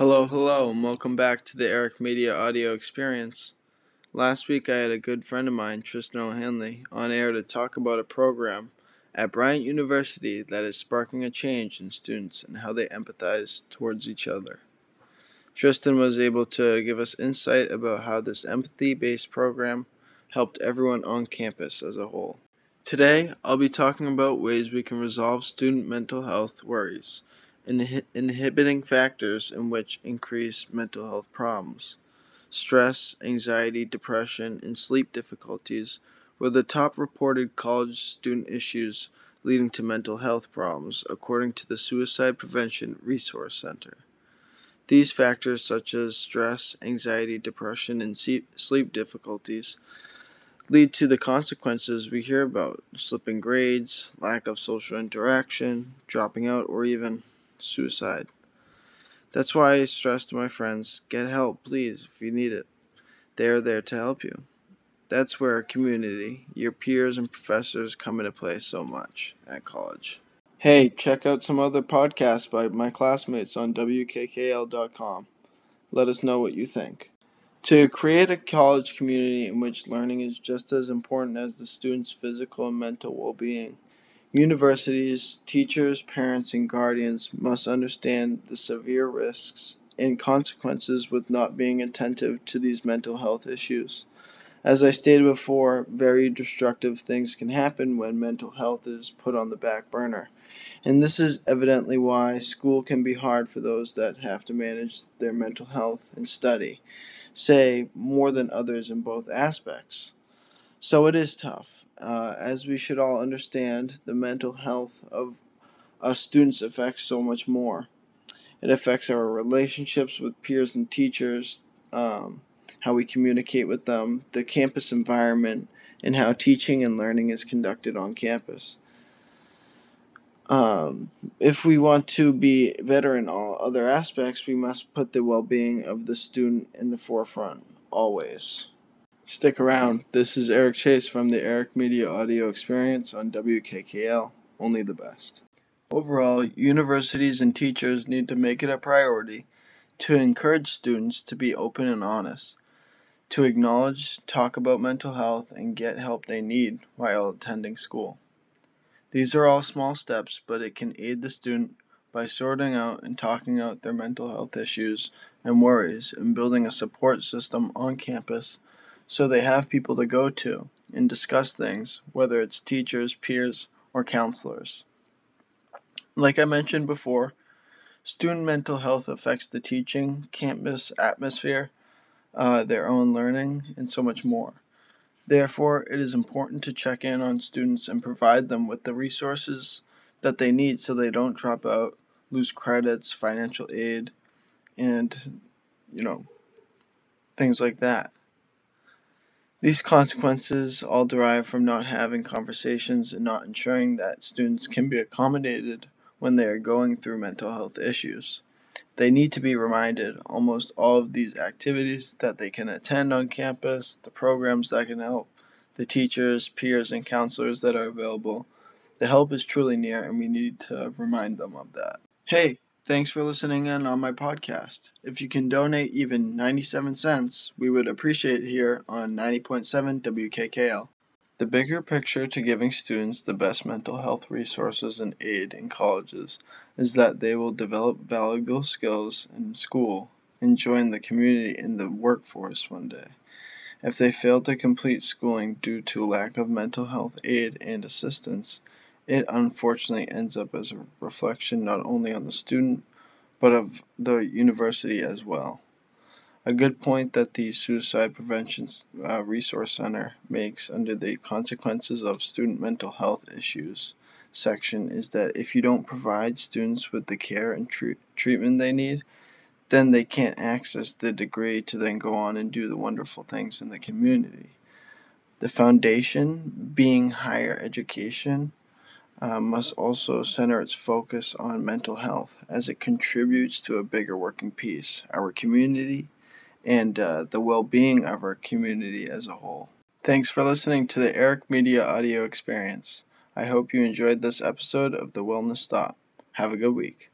Hello, hello, and welcome back to the Eric Media Audio Experience. Last week I had a good friend of mine, Tristan O'Hanley, on air to talk about a program at Bryant University that is sparking a change in students and how they empathize towards each other. Tristan was able to give us insight about how this empathy based program helped everyone on campus as a whole. Today, I'll be talking about ways we can resolve student mental health worries inhibiting factors in which increase mental health problems. Stress, anxiety, depression, and sleep difficulties were the top reported college student issues leading to mental health problems, according to the Suicide Prevention Resource Center. These factors, such as stress, anxiety, depression, and sleep difficulties, lead to the consequences we hear about slipping grades, lack of social interaction, dropping out, or even suicide. That's why I stress to my friends get help, please, if you need it. They are there to help you. That's where community, your peers and professors come into play so much at college. Hey, check out some other podcasts by my classmates on WKKL.com. Let us know what you think. To create a college community in which learning is just as important as the student's physical and mental well being, universities, teachers, parents, and guardians must understand the severe risks and consequences with not being attentive to these mental health issues. As I stated before, very destructive things can happen when mental health is put on the back burner. And this is evidently why school can be hard for those that have to manage their mental health and study say more than others in both aspects. So it is tough, uh, as we should all understand the mental health of us students affects so much more. It affects our relationships with peers and teachers, um, how we communicate with them, the campus environment, and how teaching and learning is conducted on campus. Um, if we want to be better in all other aspects, we must put the well being of the student in the forefront, always. Stick around. This is Eric Chase from the Eric Media Audio Experience on WKKL. Only the best. Overall, universities and teachers need to make it a priority to encourage students to be open and honest, to acknowledge, talk about mental health, and get help they need while attending school. These are all small steps, but it can aid the student by sorting out and talking out their mental health issues and worries and building a support system on campus so they have people to go to and discuss things, whether it's teachers, peers, or counselors. Like I mentioned before, student mental health affects the teaching, campus atmosphere, uh, their own learning, and so much more. Therefore, it is important to check in on students and provide them with the resources that they need so they don't drop out, lose credits, financial aid, and, you know, things like that. These consequences all derive from not having conversations and not ensuring that students can be accommodated when they are going through mental health issues. They need to be reminded almost all of these activities that they can attend on campus, the programs that can help, the teachers, peers, and counselors that are available. The help is truly near, and we need to remind them of that. Hey, thanks for listening in on my podcast. If you can donate even 97 cents, we would appreciate it here on 90.7 WKKL. The bigger picture to giving students the best mental health resources and aid in colleges is that they will develop valuable skills in school and join the community in the workforce one day. If they fail to complete schooling due to lack of mental health aid and assistance, it unfortunately ends up as a reflection not only on the student but of the university as well. A good point that the Suicide Prevention uh, Resource Center makes under the consequences of student mental health issues section is that if you don't provide students with the care and tr- treatment they need, then they can't access the degree to then go on and do the wonderful things in the community. The foundation, being higher education, uh, must also center its focus on mental health as it contributes to a bigger working piece, our community, and uh, the well being of our community as a whole. Thanks for listening to the Eric Media Audio Experience. I hope you enjoyed this episode of The Wellness Stop. Have a good week.